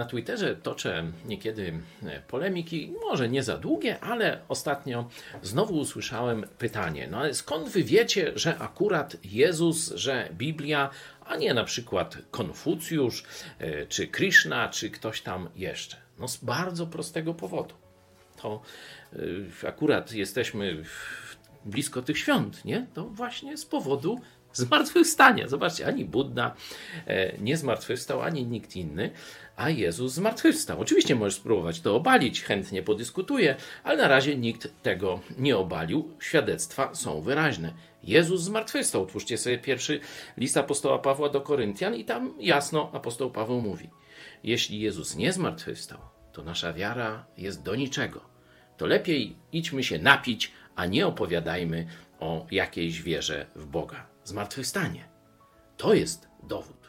Na Twitterze toczę niekiedy e, polemiki, może nie za długie, ale ostatnio znowu usłyszałem pytanie: No ale skąd wy wiecie, że akurat Jezus, że Biblia, a nie na przykład Konfucjusz, e, czy Krishna, czy ktoś tam jeszcze? No z bardzo prostego powodu. To e, akurat jesteśmy blisko tych świąt, nie? To właśnie z powodu zmartwychwstania. Zobaczcie, ani Buddha e, nie zmartwychwstał, ani nikt inny, a Jezus zmartwychwstał. Oczywiście możesz spróbować to obalić, chętnie podyskutuję, ale na razie nikt tego nie obalił. Świadectwa są wyraźne. Jezus zmartwychwstał. Otwórzcie sobie pierwszy list apostoła Pawła do Koryntian i tam jasno apostoł Paweł mówi: Jeśli Jezus nie zmartwychwstał, to nasza wiara jest do niczego. To lepiej idźmy się napić, a nie opowiadajmy o jakiejś wierze w Boga. Zmartwychwstanie. To jest dowód.